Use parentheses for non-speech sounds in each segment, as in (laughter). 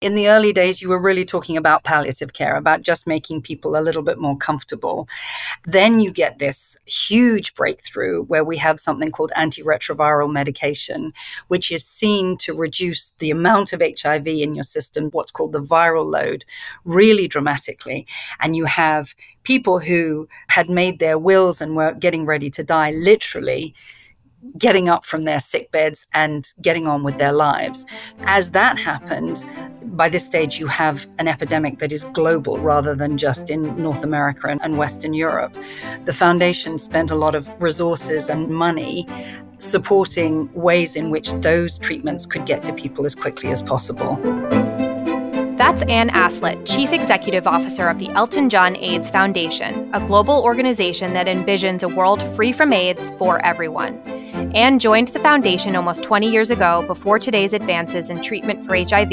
in the early days, you were really talking about palliative care, about just making people a little bit more comfortable. Then you get this huge breakthrough where we have something called antiretroviral medication, which is seen to reduce the amount of HIV in your system, what's called the viral load, really dramatically. And you have people who had made their wills and were getting ready to die literally getting up from their sick beds and getting on with their lives. As that happened, by this stage, you have an epidemic that is global rather than just in North America and, Western Europe. The foundation spent a lot of resources and money supporting ways in which those treatments could get to people as quickly as possible. That's Anne Aslett, Chief Executive Officer of the Elton John AIDS Foundation, a global organization that envisions a world free from AIDS for everyone. Anne joined the foundation almost 20 years ago before today's advances in treatment for HIV,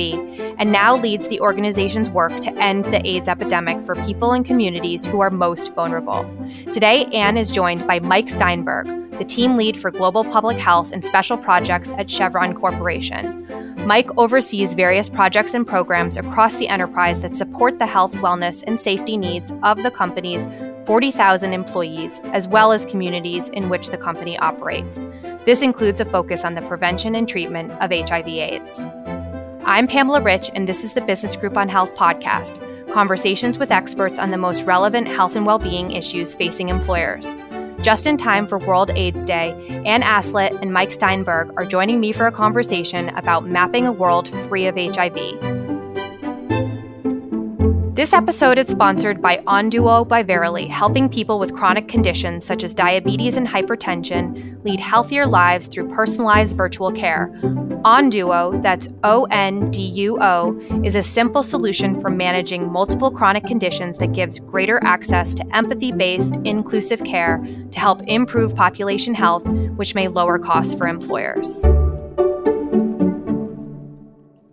and now leads the organization's work to end the AIDS epidemic for people and communities who are most vulnerable. Today, Anne is joined by Mike Steinberg, the team lead for global public health and special projects at Chevron Corporation. Mike oversees various projects and programs across the enterprise that support the health, wellness, and safety needs of the company's 40,000 employees, as well as communities in which the company operates. This includes a focus on the prevention and treatment of HIV/AIDS. I'm Pamela Rich, and this is the Business Group on Health podcast conversations with experts on the most relevant health and well being issues facing employers. Just in time for World AIDS Day, Anne Aslett and Mike Steinberg are joining me for a conversation about mapping a world free of HIV. This episode is sponsored by Onduo by Verily, helping people with chronic conditions such as diabetes and hypertension lead healthier lives through personalized virtual care. Onduo, that's O N D U O, is a simple solution for managing multiple chronic conditions that gives greater access to empathy based, inclusive care to help improve population health, which may lower costs for employers.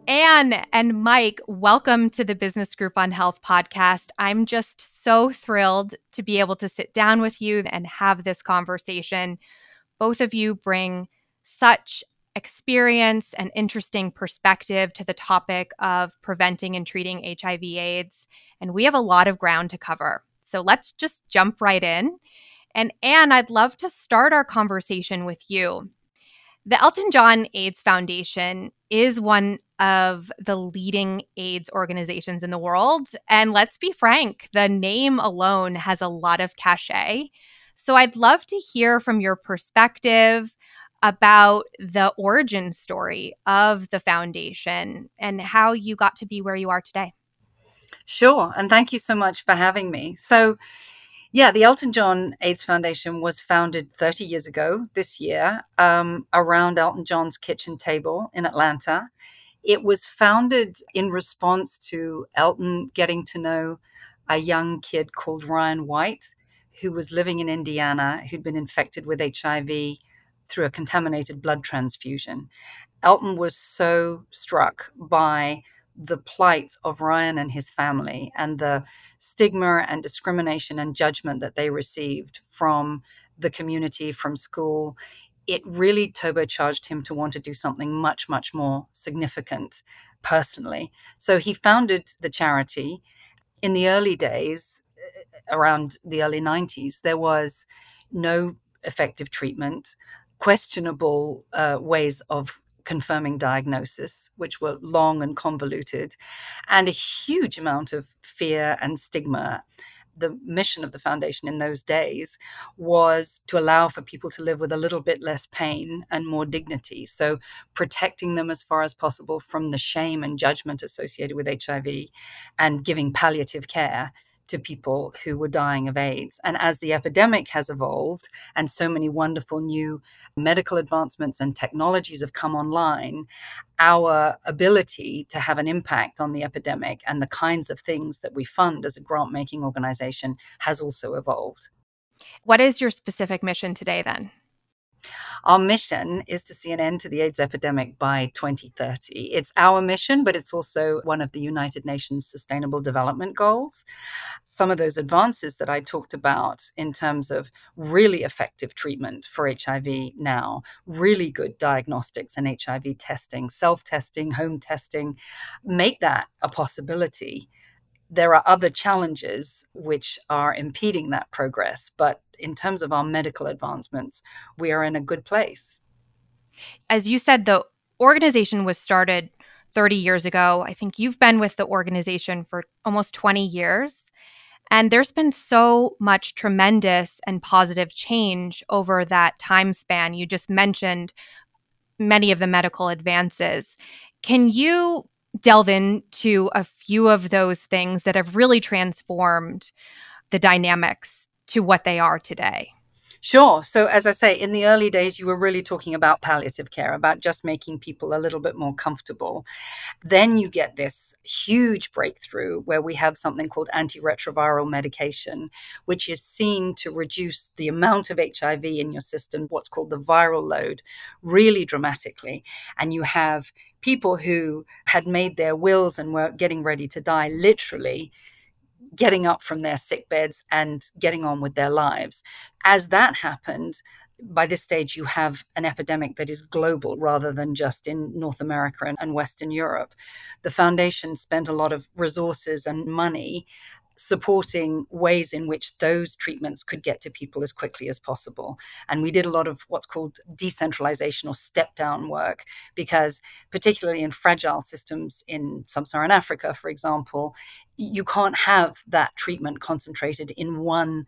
Anne and Mike, welcome to the Business Group on Health podcast. I'm just so thrilled to be able to sit down with you and have this conversation. Both of you bring such experience and interesting perspective to the topic of preventing and treating HIV AIDS. And we have a lot of ground to cover. So let's just jump right in. And Anne, I'd love to start our conversation with you. The Elton John AIDS Foundation is one of the leading AIDS organizations in the world. And let's be frank, the name alone has a lot of cachet. So I'd love to hear from your perspective about the origin story of the foundation and how you got to be where you are today. Sure. And thank you so much for having me. So, yeah, the Elton John AIDS Foundation was founded 30 years ago this year um, around Elton John's kitchen table in Atlanta. It was founded in response to Elton getting to know a young kid called Ryan White, who was living in Indiana, who'd been infected with HIV through a contaminated blood transfusion. Elton was so struck by the plight of Ryan and his family and the stigma and discrimination and judgment that they received from the community, from school. It really turbocharged him to want to do something much, much more significant personally. So he founded the charity. In the early days, uh, around the early 90s, there was no effective treatment questionable uh, ways of confirming diagnosis, which were long and convoluted, and a huge amount of fear and stigma. The mission of the foundation in those days was to allow for people to live with a little bit less pain and more dignity. So, protecting them as far as possible from the shame and judgment associated with HIV and giving palliative care to people who were dying of AIDS. And as the epidemic has evolved and so many wonderful new medical advancements and technologies have come online, our ability to have an impact on the epidemic and the kinds of things that we fund as a grant making organization has also evolved. What is your specific mission today then? Our mission is to see an end to the AIDS epidemic by 2030. It's our mission, but it's also one of the United Nations Sustainable Development Goals. Some of those advances that I talked about in terms of really effective treatment for HIV now, really good diagnostics and HIV testing, self testing, home testing, make that a possibility there are other challenges which are impeding that progress. But in terms of our medical advancements, we are in a good place. As you said, the organization was started 30 years ago. I think you've been with the organization for almost 20 years. And there's been so much tremendous and positive change over that time span. You just mentioned many of the medical advances. Can you delve into a few of those things that have really transformed the dynamics to what they are today? Sure. So, as I say, in the early days, you were really talking about palliative care, about just making people a little bit more comfortable. Then you get this huge breakthrough where we have something called antiretroviral medication, which is seen to reduce the amount of HIV in your system, what's called the viral load, really dramatically. And you have people who had made their wills and were getting ready to die literally getting up from their sick beds and getting on with their lives. As that happened, by this stage, you have an epidemic that is global rather than just in North America and, and Western Europe. The foundation spent a lot of resources and money supporting ways in which those treatments could get to people as quickly as possible. And we did a lot of what's called decentralization or step down work, because particularly in fragile systems in sub Saharan Africa, for example, you can't have that treatment concentrated in one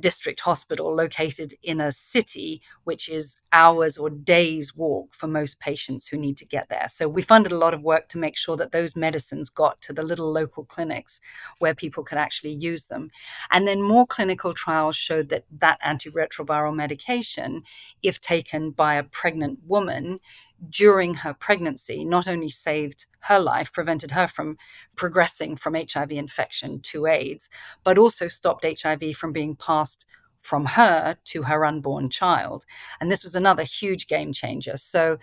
district hospital located in a city, which is hours or days walk for most patients who need to get there. So we funded a lot of work to make sure that those medicines got to the little local clinics where people could actually use them. And then more clinical trials showed that that antiretroviral medication, if taken by a pregnant woman, during her pregnancy not only saved her life, prevented her from progressing from HIV infection to AIDS, but also stopped HIV from being passed from her to her unborn child. And this was another huge game changer. So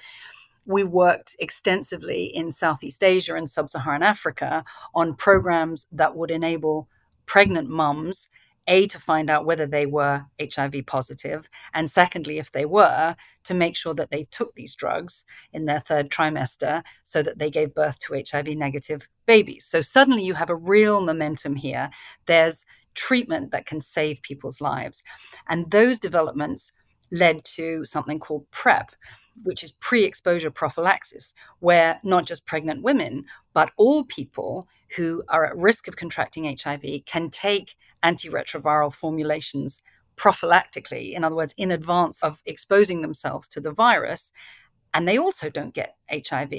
we worked extensively in Southeast Asia and Sub Saharan Africa on programs that would enable pregnant mums a, to find out whether they were HIV positive, and secondly, if they were, to make sure that they took these drugs in their third trimester so that they gave birth to HIV negative babies. So suddenly you have a real momentum here. There's treatment that can save people's lives. And those developments led to something called PrEP, which is pre exposure prophylaxis, where not just pregnant women, but all people who are at risk of contracting HIV can take antiretroviral formulations prophylactically, in other words, in advance of exposing themselves to the virus. And they also don't get HIV.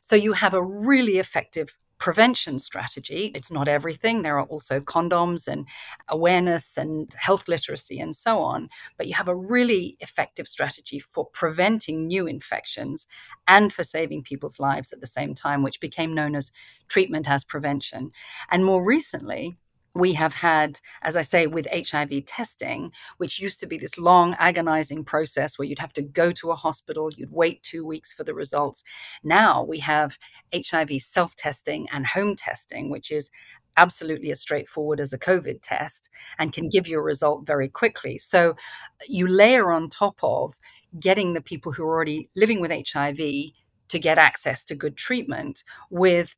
So you have a really effective prevention strategy. It's not everything. There are also condoms and awareness and health literacy and so on. But you have a really effective strategy for preventing new infections and for saving people's lives at the same time, which became known as treatment as prevention. And more recently, we have had, as I say, with HIV testing, which used to be this long, agonizing process where you'd have to go to a hospital, you'd wait two weeks for the results. Now we have HIV self testing and home testing, which is absolutely as straightforward as a COVID test and can give you a result very quickly. So uh, you layer on top of getting the people who are already living with HIV to get access to good treatment with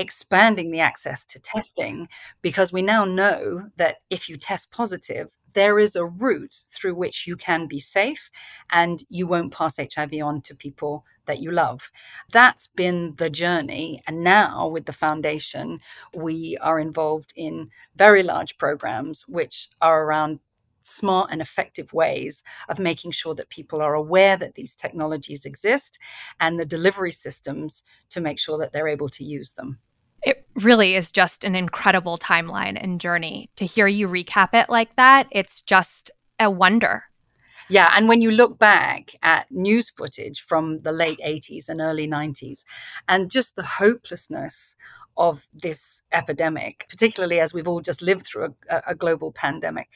expanding the access to testing because we now know that if you test positive, there is a route through which you can be safe and you won't pass HIV on to people that you love. That's been the journey. And now with the foundation, we are involved in very large programs which are around smart and effective ways of making sure that people are aware that these technologies exist and the delivery systems to make sure that they're able to use them. Really is just an incredible timeline and journey. To hear you recap it like that, it's just a wonder. Yeah, and when you look back at news footage from the late 80s and early 90s, and just the hopelessness of this epidemic, particularly as we've all just lived through a, a global pandemic,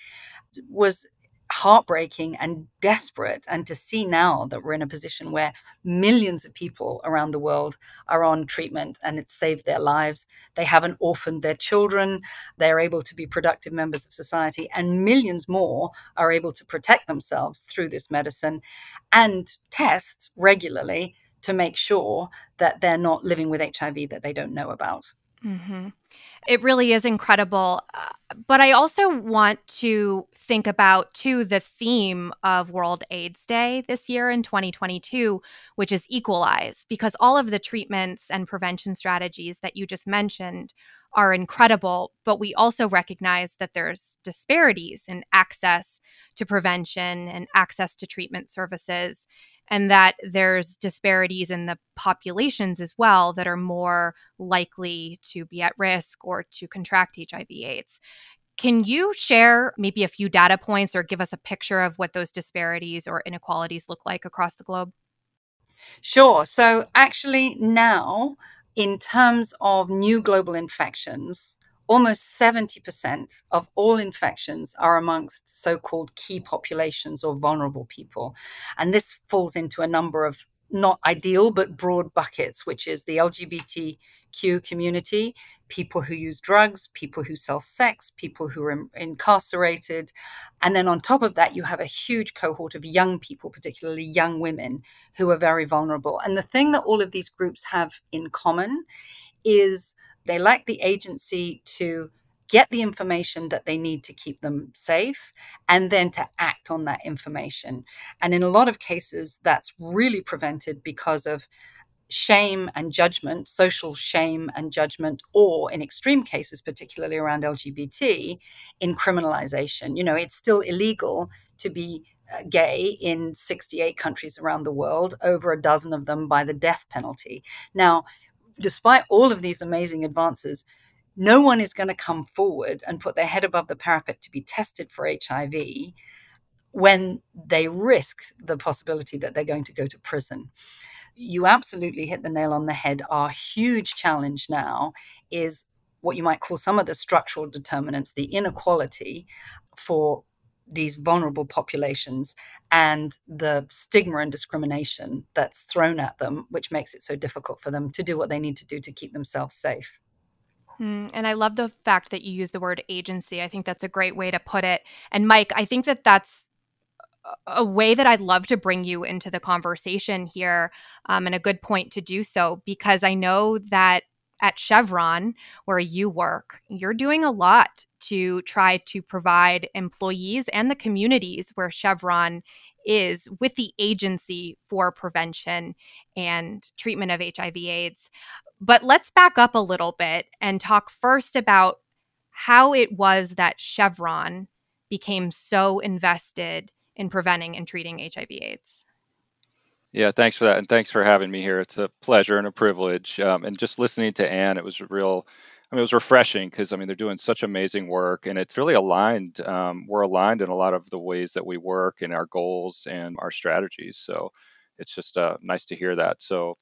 was heartbreaking and desperate. And to see now that we're in a position where millions of people around the world are on treatment and it's saved their lives, they haven't orphaned their children, they're able to be productive members of society, and millions more are able to protect themselves through this medicine and test regularly to make sure that they're not living with HIV that they don't know about. Mm-hmm. It really is incredible. Uh, but I also want to think about, too, the theme of World AIDS Day this year in 2022, which is equalize, because all of the treatments and prevention strategies that you just mentioned are incredible. But we also recognize that there's disparities in access to prevention and access to treatment services and that there's disparities in the populations as well that are more likely to be at risk or to contract HIV AIDS. Can you share maybe a few data points or give us a picture of what those disparities or inequalities look like across the globe? Sure. So, actually, now, in terms of new global infections, almost 70% of all infections are amongst so called key populations or vulnerable people. And this falls into a number of not ideal but broad buckets, which is the LGBTQ community, people who use drugs, people who sell sex, people who are incarcerated. And then on top of that, you have a huge cohort of young people, particularly young women, who are very vulnerable. And the thing that all of these groups have in common is they lack the agency to get the information that they need to keep them safe and then to act on that information. And in a lot of cases, that's really prevented because of shame and judgment, social shame and judgment, or in extreme cases, particularly around LGBT, in criminalization. You know, it's still illegal to be uh, gay in 68 countries around the world, over a dozen of them by the death penalty. Now, despite all of these amazing advances, no one is going to come forward and put their head above the parapet to be tested for HIV when they risk the possibility that they're going to go to prison. You absolutely hit the nail on the head. Our huge challenge now is what you might call some of the structural determinants, the inequality for these vulnerable populations and the stigma and discrimination that's thrown at them, which makes it so difficult for them to do what they need to do to keep themselves safe. Mm, and I love the fact that you use the word agency. I think that's a great way to put it. And Mike, I think that that's a way that I'd love to bring you into the conversation here, um, and a good point to do so because I know that at Chevron, where you work, you're doing a lot to try to provide employees and the communities where Chevron is with the agency for prevention and treatment of HIV/AIDS. But let's back up a little bit and talk first about how it was that Chevron became so invested in preventing and treating HIV/AIDS. Yeah, thanks for that, and thanks for having me here. It's a pleasure and a privilege. Um, and just listening to Anne, it was real I mean, it was refreshing because I mean they're doing such amazing work, and it's really aligned. Um, we're aligned in a lot of the ways that we work and our goals and our strategies. So it's just uh, nice to hear that. So,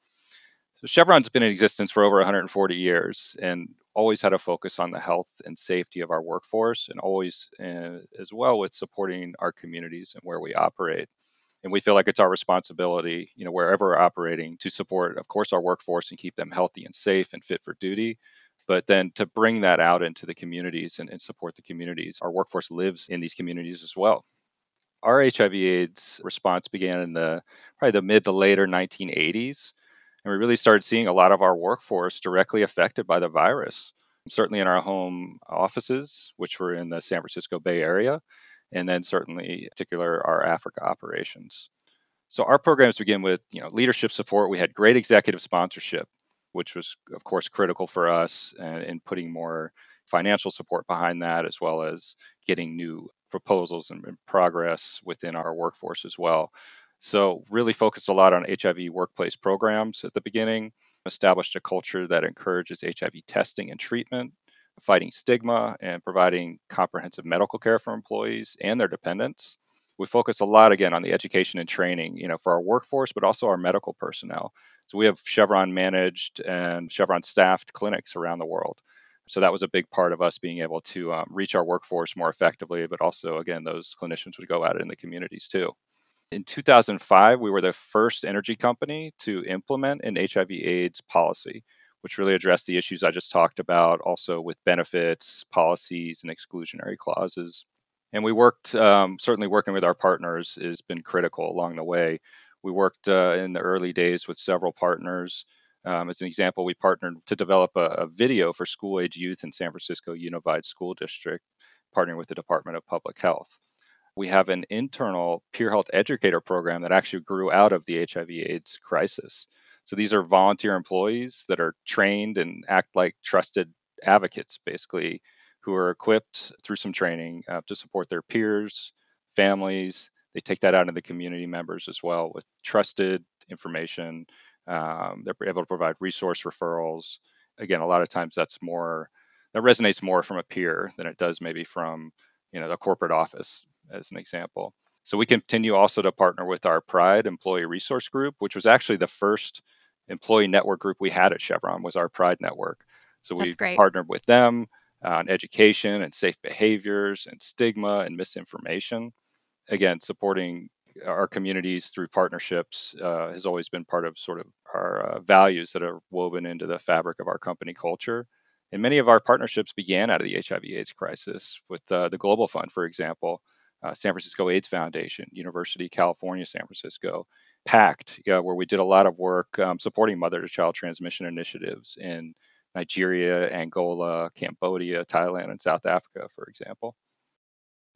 so Chevron's been in existence for over 140 years and always had a focus on the health and safety of our workforce, and always uh, as well with supporting our communities and where we operate and we feel like it's our responsibility you know wherever we're operating to support of course our workforce and keep them healthy and safe and fit for duty but then to bring that out into the communities and, and support the communities. Our workforce lives in these communities as well. Our HIV/AIDS response began in the probably the mid to later 1980s, and we really started seeing a lot of our workforce directly affected by the virus. Certainly in our home offices, which were in the San Francisco Bay Area, and then certainly, in particular, our Africa operations. So our programs begin with you know leadership support. We had great executive sponsorship which was, of course, critical for us in putting more financial support behind that, as well as getting new proposals and progress within our workforce as well. So, really focused a lot on HIV workplace programs at the beginning, established a culture that encourages HIV testing and treatment, fighting stigma, and providing comprehensive medical care for employees and their dependents. We focus a lot again on the education and training, you know, for our workforce, but also our medical personnel so we have Chevron managed and Chevron staffed clinics around the world. So that was a big part of us being able to um, reach our workforce more effectively, but also, again, those clinicians would go out in the communities too. In 2005, we were the first energy company to implement an HIV AIDS policy, which really addressed the issues I just talked about, also with benefits, policies, and exclusionary clauses. And we worked, um, certainly working with our partners has been critical along the way. We worked uh, in the early days with several partners um, as an example, we partnered to develop a, a video for school age youth in San Francisco Unified School District, partnering with the Department of Public Health. We have an internal peer health educator program that actually grew out of the HIV AIDS crisis. So these are volunteer employees that are trained and act like trusted advocates, basically, who are equipped through some training uh, to support their peers, families. They take that out into the community members as well with trusted information um, they're able to provide resource referrals. Again, a lot of times that's more that resonates more from a peer than it does maybe from you know the corporate office, as an example. So we continue also to partner with our Pride Employee Resource Group, which was actually the first employee network group we had at Chevron was our Pride Network. So we partnered with them on education and safe behaviors and stigma and misinformation. Again, supporting our communities through partnerships uh, has always been part of sort of our uh, values that are woven into the fabric of our company culture. And many of our partnerships began out of the HIV/AIDS crisis, with uh, the Global Fund, for example, uh, San Francisco AIDS Foundation, University California, San Francisco, PACT, where we did a lot of work um, supporting mother-to-child transmission initiatives in Nigeria, Angola, Cambodia, Thailand, and South Africa, for example.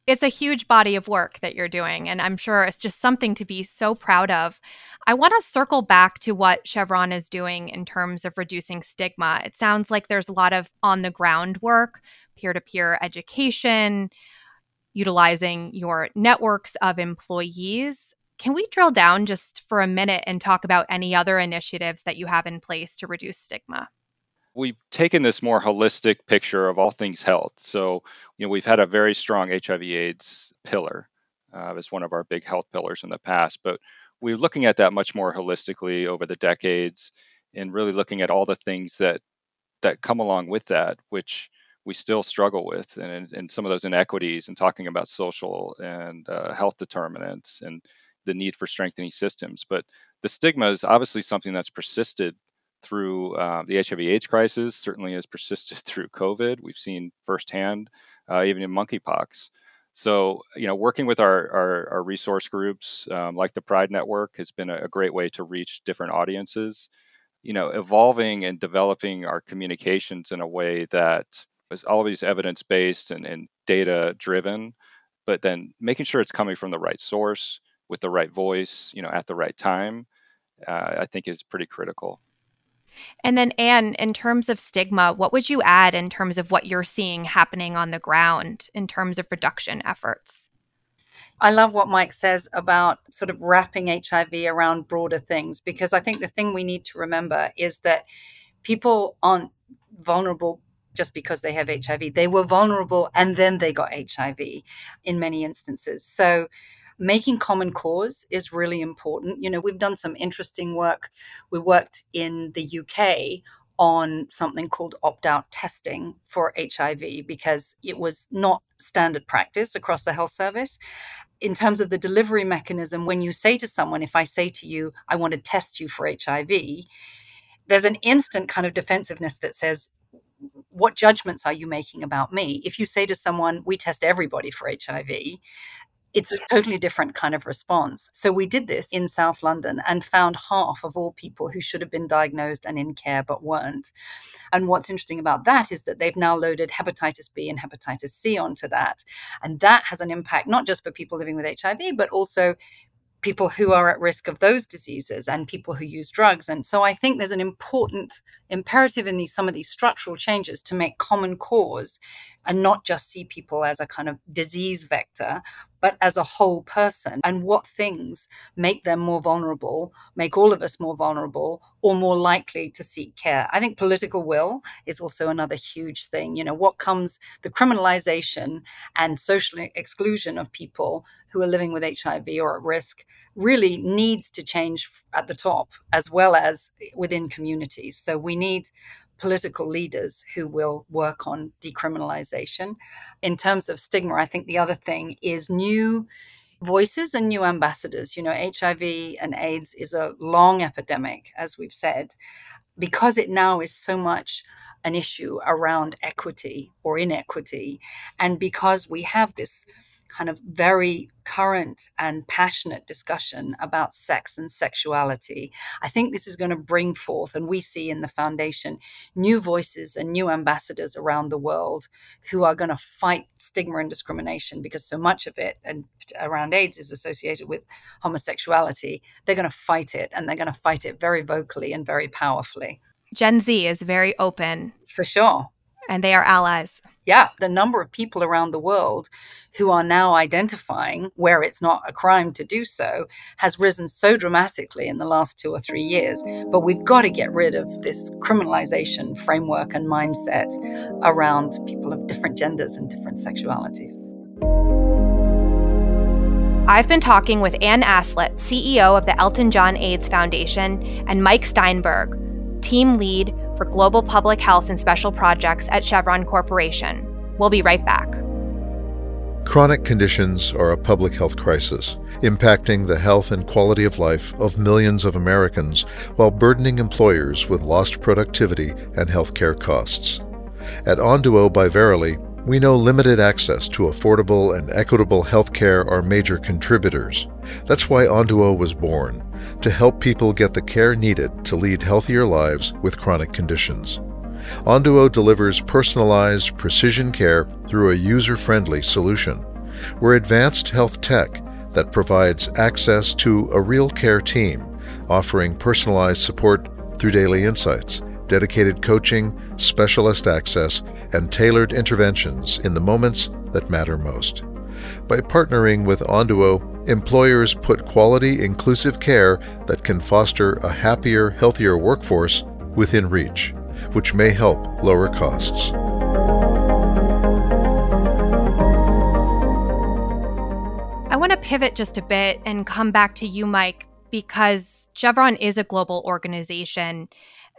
It's a huge body of work that you're doing and i'm sure it's just something to be so proud of. I want to circle back to what chevron is doing in terms of reducing stigma. It sounds like there's a lot of on the ground work peer-to-peer education utilizing your networks of employees can we drill down just for a minute and talk about any other initiatives that you have in place to reduce stigma we've taken this more holistic picture of all things health. So, you know, we've had a very strong HIV/AIDS pillar uh, as one of our big health pillars in the past, but we're looking at that much more holistically over the decades, and really looking at all the things that that come along with that, which we still struggle with, and, and some of those inequities, and talking about social and uh, health determinants and the need for strengthening systems. But the stigma is obviously something that's persisted through uh, the HIV/AIDS crisis, certainly has persisted (laughs) through COVID. We've seen firsthand, uh, even in monkeypox. So, you know, working with our, our, our resource groups um, like the Pride Network has been a, a, great way to reach different audiences. You know, evolving and developing our communications in a way that is always evidence based and, and data driven, but then making sure it's coming from the right source with the right voice, you know, at the right time, uh, I think is pretty critical. And then, Anne, in terms of stigma, what would you add in terms of what you're seeing happening on the ground in terms of reduction efforts? I love what Mike says about sort of wrapping HIV around broader things, because I think the thing we need to remember is that people aren't vulnerable just because they have HIV. They were vulnerable and then they got HIV in many instances. So making common cause is really important. You know, we've done some interesting work. We worked in the UK on something called opt out testing for HIV because it was not standard practice across the health service. In terms of the delivery mechanism, when you say to someone, if I say to you, I want to test you for HIV, there's an instant kind of defensiveness that says, what judgments are you making about me? If you say to someone, we test everybody for HIV, it's a totally different kind of response. So we did this in South London and found half of all people who should have been diagnosed and in care but weren't. And what's interesting about that is that they've now loaded hepatitis B and hepatitis C onto that. And that has an impact not just for people living with HIV, but also people who are at risk of those diseases and people who use drugs. And so I think there's an important imperative in these some of these structural changes to make common cause and not just see people as a kind of disease vector, but as a whole person and what things make them more vulnerable, make all of us more vulnerable or more likely to seek care. I think political will is also another huge thing. You know, what comes the criminalization and social exclusion of people who are living with HIV or at risk really needs to change at the top as well as within communities. So we need political leaders who will work on decriminalization. In terms of stigma, I think the other thing is new voices and new ambassadors. You know, HIV and AIDS is a long epidemic, as we've said, because it now is so much an issue around equity or inequity. And because we have this kind of very current and passionate discussion about sex and sexuality. I think this is going to bring forth, and we see in the foundation, new voices and new ambassadors around the world who are going to fight stigma and discrimination because so much of it and around AIDS is associated with homosexuality. They're going to fight it and they're going to fight it very vocally and very powerfully. Gen Z is very open. For sure. And they are allies yeah, the number of people around the world who are now identifying where it's not a crime to do so has risen so dramatically in the last two or three years. But we've got to get rid of this criminalization framework and mindset around people of different genders and different sexualities. I've been talking with Anne Aslett, CEO of the Elton John AIDS Foundation, and Mike Steinberg, team lead for global public health and special projects at Chevron Corporation. We'll be right back. Chronic conditions are a public health crisis, impacting the health and quality of life of millions of Americans while burdening employers with lost productivity and healthcare costs. At Onduo by Verily, we know limited access to affordable and equitable healthcare are major contributors. That's why Onduo was born to help people get the care needed to lead healthier lives with chronic conditions. Onduo delivers personalized precision care through a user friendly solution. We're advanced health tech that provides access to a real care team, offering personalized support through daily insights, dedicated coaching, specialist access, and tailored interventions in the moments that matter most. By partnering with Onduo, employers put quality, inclusive care that can foster a happier, healthier workforce within reach, which may help lower costs. I want to pivot just a bit and come back to you, Mike, because Chevron is a global organization.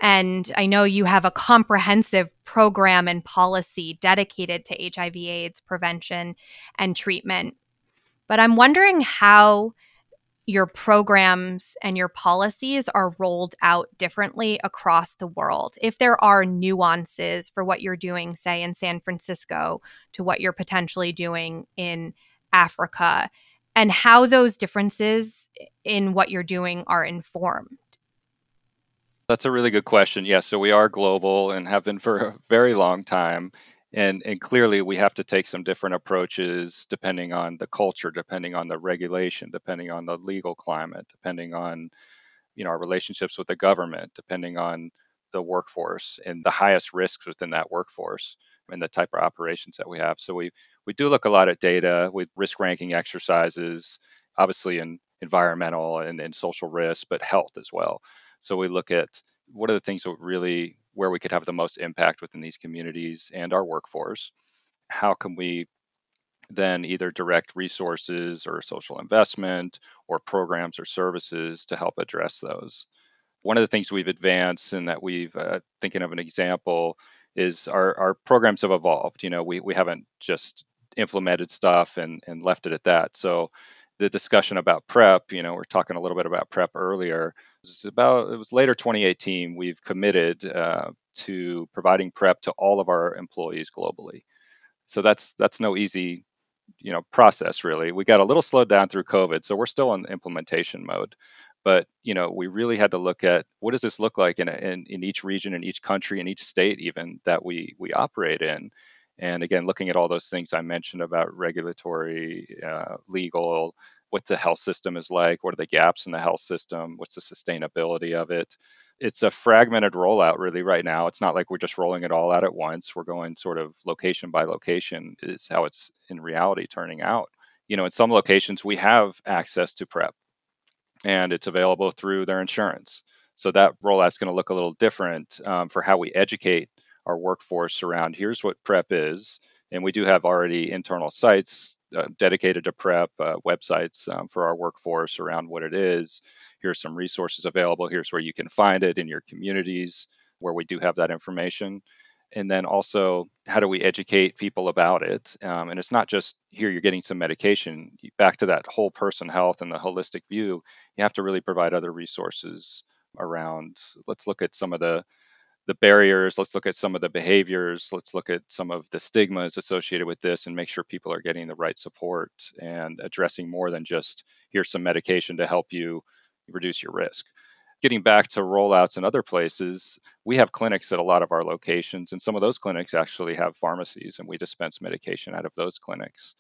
And I know you have a comprehensive program and policy dedicated to HIV/AIDS prevention and treatment. But I'm wondering how your programs and your policies are rolled out differently across the world. If there are nuances for what you're doing, say in San Francisco, to what you're potentially doing in Africa, and how those differences in what you're doing are informed. That's a really good question. Yes, yeah, so we are global and have been for a very long time. And and clearly we have to take some different approaches depending on the culture depending on the regulation depending on the legal climate depending on you know our relationships with the government depending on the workforce and the highest risks within that workforce and the type of operations that we have. So we we do look a lot at data with risk ranking exercises obviously in environmental and, and social risk but health as well so we look at what are the things that really where we could have the most impact within these communities and our workforce. How can we then either direct resources or social investment or programs or services to help address those? One of the things we've advanced and that we've uh, thinking of an example is our, our programs have evolved. You know, we, we haven't just implemented stuff and, and left it at that. So the discussion about PrEP, you know, we're talking a little bit about PrEP earlier. It's about it was later 2018. We've committed uh, to providing PrEP to all of our employees globally. So that's that's no easy, you know, process really. We got a little slowed down through COVID, so we're still in implementation mode. But you know, we really had to look at what does this look like in, in, in each region, in each country, in each state, even that we we operate in. And again, looking at all those things I mentioned about regulatory, uh, legal, what the health system is like, what are the gaps in the health system, what's the sustainability of it. It's a fragmented rollout really right now. It's not like we're just rolling it all out at once. We're going sort of location by location is how it's in reality turning out. You know, in some locations we have access to PrEP and it's available through their insurance. So that rollout's going to look a little different um, for how we educate our workforce around here's what PrEP is. And we do have already internal sites uh, dedicated to PrEP, uh, websites um, for our workforce around what it is. Here's some resources available. Here's where you can find it in your communities. where we do have that information and then also how do we educate people about it um, and it's not just here you're getting some medication back to that whole person health and the holistic view you have to really provide other resources around let's look at some of the the barriers let's look at some of the behaviors let's look at some of the stigmas associated with this and make sure people are getting the right support and addressing more than just here's some medication to help you reduce your risk getting back to rollouts in other places, we have clinics at a lot of our locations, and some of those clinics actually have pharmacies, and we dispense medication out of those clinics.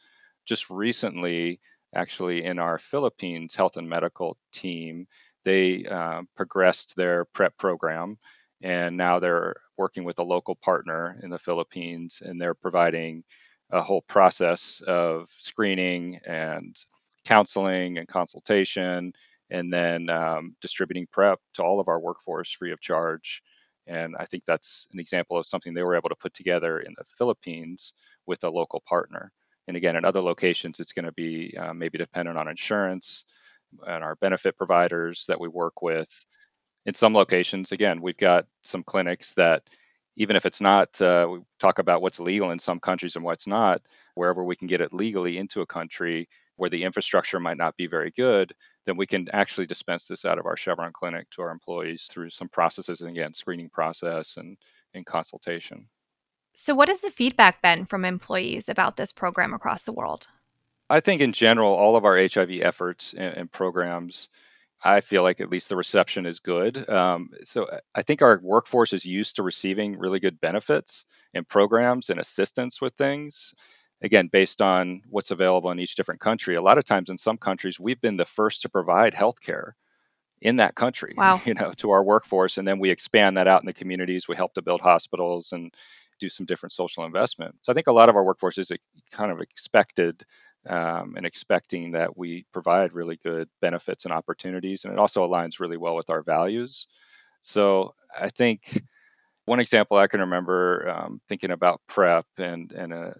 Just recently, actually, in our Philippines health and medical team, they uh, progressed their PrEP program, and now they're working with a local partner in the Philippines, and they're providing a whole process of screening and counseling and consultation and then um, distributing prep to all of our workforce free of charge. And I think that's an example of something they were able to put together in the Philippines with a local partner. And again, in other locations, it's going to be uh, maybe dependent on insurance and our benefit providers that we work with. In some locations, again, we've got some clinics that, even if it's not, uh, we talk about what's legal in some countries and what's not, wherever we can get it legally into a country where the infrastructure might not be very good, then we can actually dispense this out of our Chevron clinic to our employees through some processes, and again, screening process and, and consultation. So, what has the feedback been from employees about this program across the world? I think in general, all of our HIV efforts and, and programs, I feel like at least the reception is good. Um, so I think our workforce is used to receiving really good benefits and programs and assistance with things again based on what's available in each different country a lot of times in some countries we've been the first to provide health care in that country (laughs) wow. you know to our workforce and then we expand that out in the communities we help to build hospitals and do some different social investment so i think a lot of our workforce is kind of expected um, and expecting that we provide really good benefits and opportunities and it also aligns really well with our values so i think one example i can remember um, thinking about prep and and a,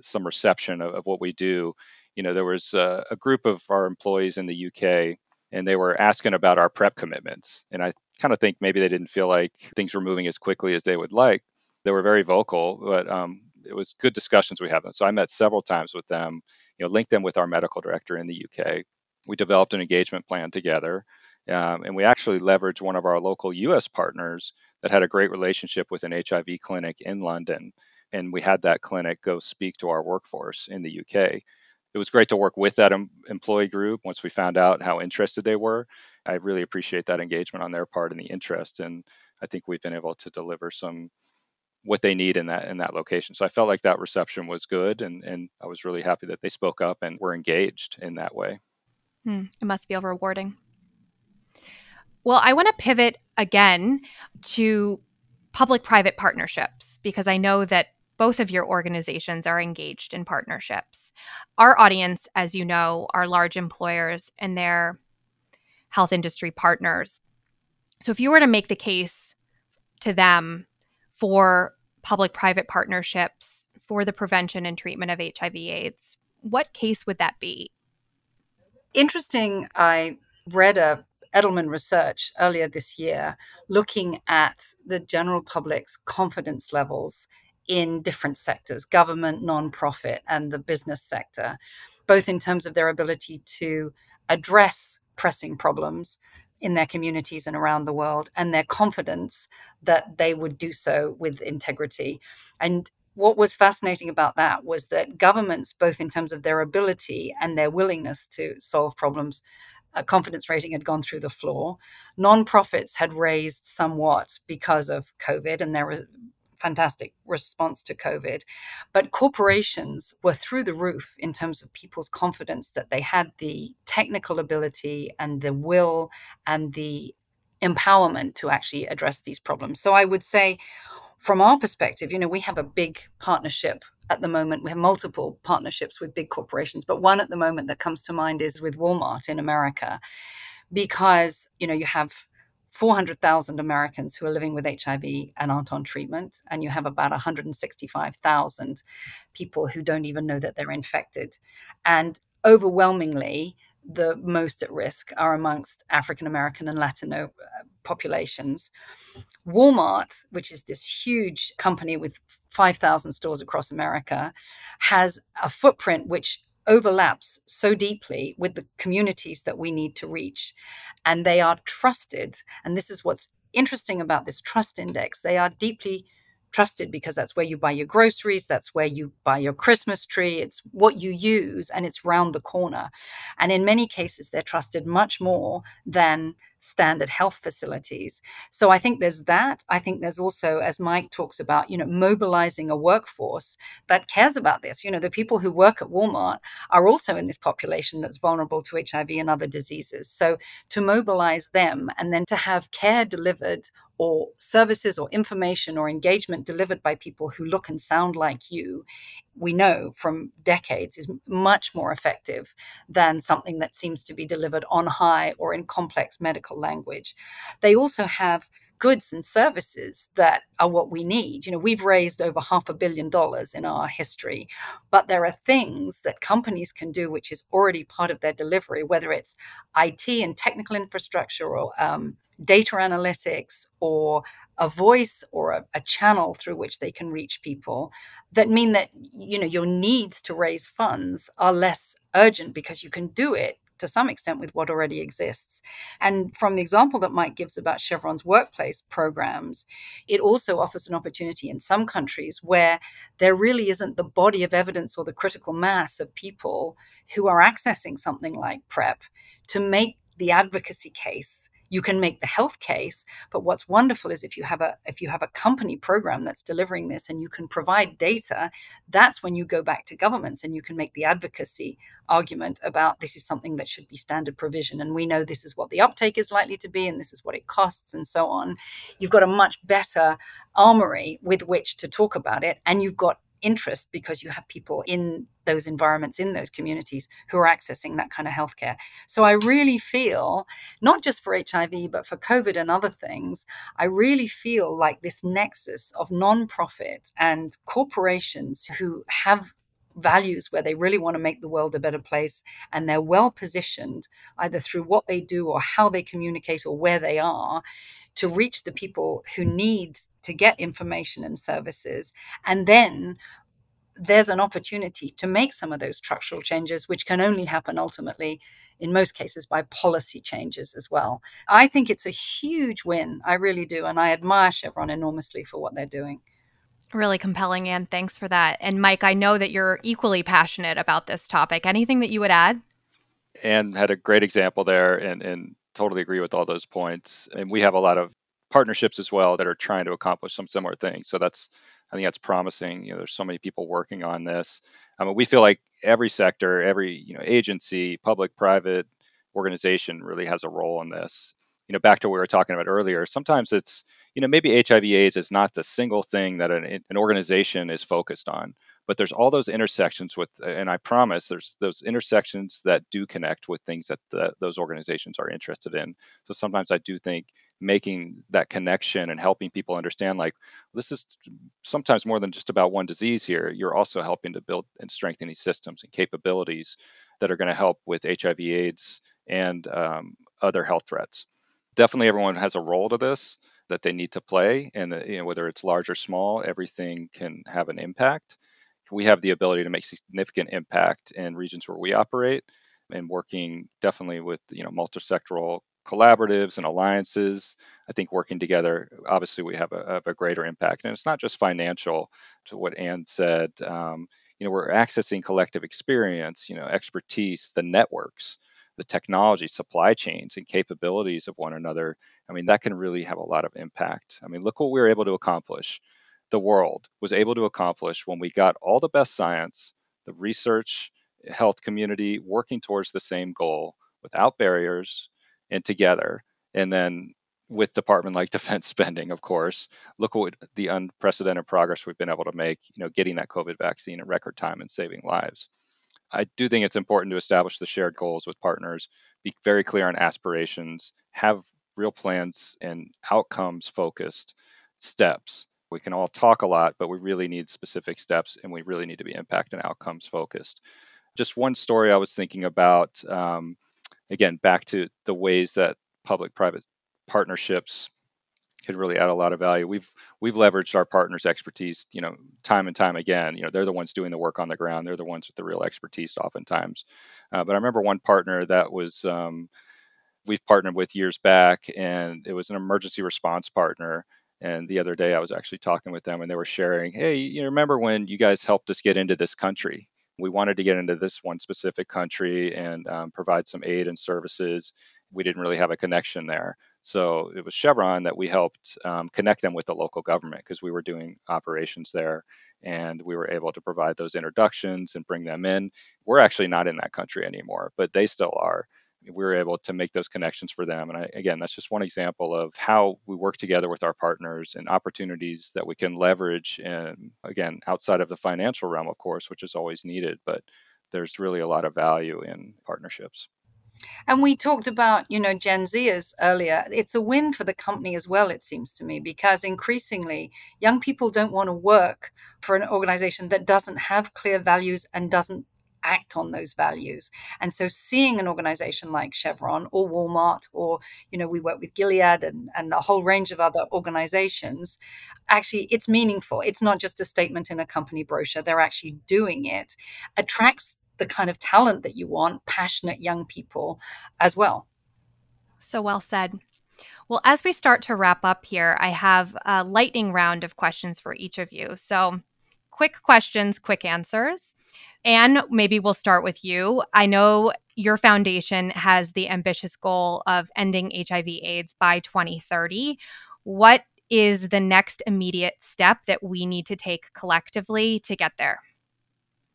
some reception of, of what we do. You know, there was a, a group of our employees in the UK, and they were asking about our prep commitments. And I kind of think maybe they didn't feel like things were moving as quickly as they would like. They were very vocal, but um, it was good discussions we had. So I met several times with them, you know, linked them with our medical director in the UK. We developed an engagement plan together. Um, and we actually leveraged one of our local US partners that had a great relationship with an HIV clinic in London and we had that clinic go speak to our workforce in the UK. It was great to work with that em- employee group once we found out how interested they were. I really appreciate that engagement on their part and the interest, and I think we've been able to deliver some what they need in that in that location. So I felt like that reception was good, and and I was really happy that they spoke up and were engaged in that way. Hmm, it must feel rewarding. Well, I want to pivot again to public private partnerships because I know that both of your organizations are engaged in partnerships. Our audience, as you know, are large employers and their health industry partners. So if you were to make the case to them for public private partnerships for the prevention and treatment of HIV AIDS, what case would that be? Interesting. I read a Edelman research earlier this year looking at the general public's confidence levels in different sectors government, nonprofit, and the business sector, both in terms of their ability to address pressing problems in their communities and around the world, and their confidence that they would do so with integrity. And what was fascinating about that was that governments, both in terms of their ability and their willingness to solve problems, a confidence rating had gone through the floor. Nonprofits had raised somewhat because of COVID and their fantastic response to COVID. But corporations were through the roof in terms of people's confidence that they had the technical ability and the will and the empowerment to actually address these problems. So I would say, from our perspective, you know, we have a big partnership at the moment. We have multiple partnerships with big corporations, but one at the moment that comes to mind is with Walmart in America, because, you know, you have 400,000 Americans who are living with HIV and aren't on treatment, and you have about 165,000 people who don't even know that they're infected. And overwhelmingly, the most at risk are amongst African American and Latino uh, populations. Walmart, which is this huge company with 5,000 stores across America, has a footprint which overlaps so deeply with the communities that we need to reach. And they are trusted. And this is what's interesting about this trust index. They are deeply trusted because that's where you buy your groceries, that's where you buy your Christmas tree, it's what you use, and it's round the corner. And in many cases, they're trusted much more than standard health facilities. So I think there's that. I think there's also, as Mike talks about, you know, mobilizing a workforce that cares about this. You know, the people who work at Walmart are also in this population that's vulnerable to HIV and other diseases. So to mobilize them and then to have care delivered or services or information or engagement delivered by people who look and sound like you, we know from decades is much more effective than something that seems to be delivered on high or in complex medical language. They also have goods and services that are what we need. You know, we've raised over half a billion dollars in our history, but there are things that companies can do which is already part of their delivery, whether it's IT and technical infrastructure or um, data analytics or a voice or a, a, channel through which they can reach people that mean that you know your needs to raise funds are less urgent because you can do it to some extent with what already exists. And from the example that Mike gives about Chevron's workplace programs, it also offers an opportunity in some countries where there really isn't the body of evidence or the critical mass of people who are accessing something like PrEP to make the advocacy case you can make the health case but what's wonderful is if you have a if you have a company program that's delivering this and you can provide data that's when you go back to governments and you can make the advocacy argument about this is something that should be standard provision. And we know this is what the uptake is likely to be and this is what it costs and so on. You've got a much better armory with which to talk about it and you've got interest because you have people in those environments, in those communities who are accessing that kind of healthcare. So I really feel, not just for HIV, but for COVID and other things, I really feel like this nexus of nonprofit and corporations who have values where they really want to make the world a better place and they're well positioned either through what they do or how they communicate or where they are to reach the people who need to get information and services. And then there's an opportunity to make some of those structural changes, which can only happen ultimately, in most cases, by policy changes as well. I think it's a huge win. I really do. And I admire Chevron enormously for what they're doing. Really compelling, Anne. Thanks for that. And Mike, I know that you're equally passionate about this topic. Anything that you would add? Anne had a great example there and, and totally agree with all those points. And we have a lot of partnerships as well that are trying to accomplish some similar things. So that's I think that's promising. You know, there's so many people working on this. I mean, we feel like every sector, every you know agency, public, private organization really has a role in this. You know, back to what we were talking about earlier. Sometimes it's you know maybe HIV/AIDS is not the single thing that an, an organization is focused on, but there's all those intersections with, and I promise there's those intersections that do connect with things that the, those organizations are interested in. So sometimes I do think making that connection and helping people understand like this is sometimes more than just about one disease here. You're also helping to build and strengthen these systems and capabilities that are going to help with hiv aids and um, other health threats. Definitely everyone has a role to this that they need to play and you know, whether it's large or small everything can have an impact. We have the ability to make significant impact in regions where we operate and working definitely with you know multi-sectoral collaboratives and alliances, I think working together, obviously we have a, have a greater impact. And it's not just financial, to what Anne said. Um, you know, we're accessing collective experience, you know, expertise, the networks, the technology, supply chains, and capabilities of one another. I mean, that can really have a lot of impact. I mean, look what we were able to accomplish. The world was able to accomplish when we got all the best science, the research, health community working towards the same goal without barriers, and together. And then with department like (laughs) defense spending, of course, look what the unprecedented progress we've been able to make, you know, getting that COVID vaccine in record time and saving lives. I do think it's important to establish the shared goals with partners, be very clear on aspirations, have real plans and outcomes focused steps. We can all talk a lot, but we really need specific steps and we really need to be impact and outcomes focused. Just one story I was thinking about. Um, again, back to the ways that public private partnerships could really add a lot of value. We've we've leveraged our partners' expertise, you know, time and time again. You know, they're the ones doing the work on the ground. They're the ones with the real expertise, oftentimes. Uh, but I remember one partner that was um, we've partnered with years back, and it was an emergency response partner. And the other day, I was actually talking with them, and they were sharing, "Hey, you remember when you guys helped us get into this country? We wanted to get into this one specific country and um, provide some aid and services. We didn't really have a connection there." So it was Chevron that we helped um, connect them with the local government because we were doing operations there and we were able to provide those introductions and bring them in. We're actually not in that country anymore, but they still are. We were able to make those connections for them. And I, again, that's just one example of how we work together with our partners and opportunities that we can leverage. And again, outside of the financial realm, of course, which is always needed, but there's really a lot of value in partnerships. And we talked about, you know, Gen Zers earlier. It's a win for the company as well, it seems to me, because increasingly young people don't want to work for an organization that doesn't have clear values and doesn't act on those values. And so seeing an organization like Chevron or Walmart, or, you know, we work with Gilead and, and a whole range of other organizations, actually it's meaningful. It's not just a statement in a company brochure. They're actually doing it, attracts the kind of talent that you want, passionate young people as well. So well said. Well, as we start to wrap up here, I have a lightning round of questions for each of you. So, quick questions, quick answers. And maybe we'll start with you. I know your foundation has the ambitious goal of ending HIV/AIDS by 2030. What is the next immediate step that we need to take collectively to get there?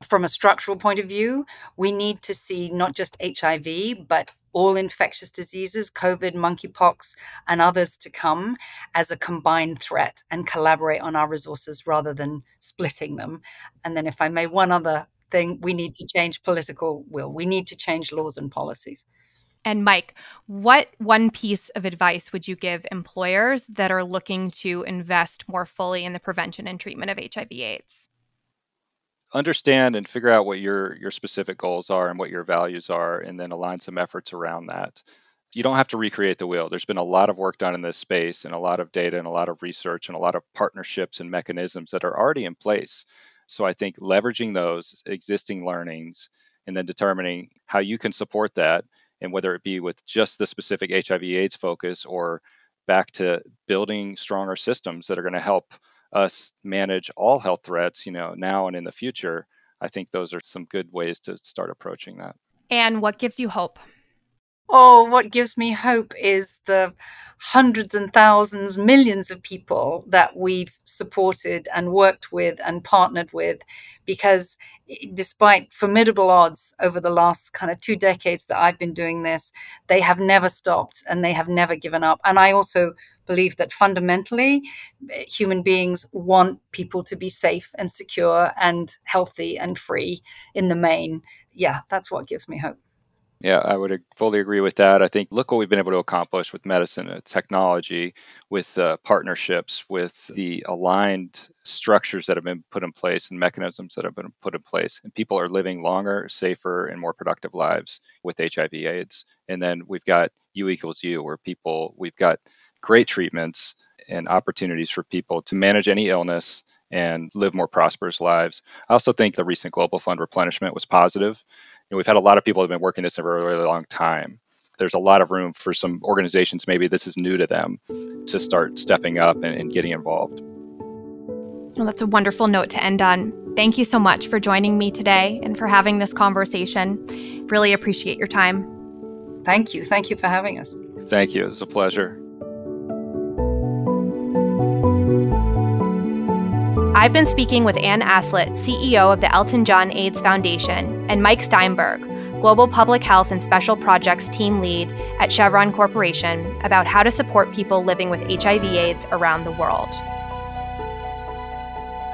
from a structural point of view, we need to see not just HIV, but all infectious diseases, COVID, monkeypox, and others to come as a combined threat and collaborate on our resources rather than splitting them. And then, if I may, one other thing, we need to change political will. We need to change laws and policies. And Mike, what one piece of advice would you give employers that are looking to invest more fully in the prevention and treatment of HIV/AIDS? understand and figure out what your your specific goals are and what your values are and then align some efforts around that you don't have to recreate the wheel there's been a lot of work done in this space and a lot of data and a lot of research and a lot of partnerships and mechanisms that are already in place so i think leveraging those existing learnings and then determining how you can support that and whether it be with just the specific hiv aids focus or back to building stronger systems that are going to help us manage all health threats, you know, now and in the future, I think those are some good ways to start approaching that. And what gives you hope? Oh, what gives me hope is the hundreds and thousands, millions of people that we've supported and worked with and partnered with. Because despite formidable odds over the last kind of two decades that I've been doing this, they have never stopped and they have never given up. And I also believe that fundamentally, eh, human beings want people to be safe and secure and healthy and free in the main. Yeah, that's what gives me hope. Yeah, I would fully agree with that. I think look what we've been able to accomplish with medicine and technology, with uh, partnerships, with the aligned structures that have been put in place and mechanisms that have been put in place. And people are living longer, safer, and more productive lives with HIV/AIDS. And then we've got U equals U, where people, we've got great treatments and opportunities for people to manage any illness and live more prosperous lives. I also think the recent Global Fund replenishment was positive know, we've had a lot of people who have been working this for a really long time. There's a lot of room for some organizations, maybe this is new to them, to start stepping up and, and getting involved. Well, that's a wonderful note to end on. Thank you so much for joining me today and for having this conversation. Really appreciate your time. Thank you. Thank you for having us. Thank you. It was a pleasure. I've been speaking with Anne Aslett, CEO of the Elton John AIDS Foundation, and Mike Steinberg, Global Public Health and Special Projects Team Lead at Chevron Corporation, about how to support people living with HIV/AIDS around the world.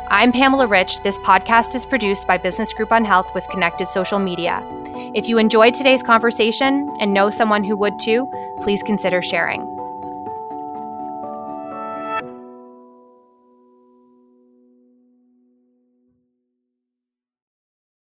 I'm Pamela Rich. This podcast is produced by Business Group on Health with Connected Social Media. If you enjoyed today's conversation and know someone who would too, please consider sharing.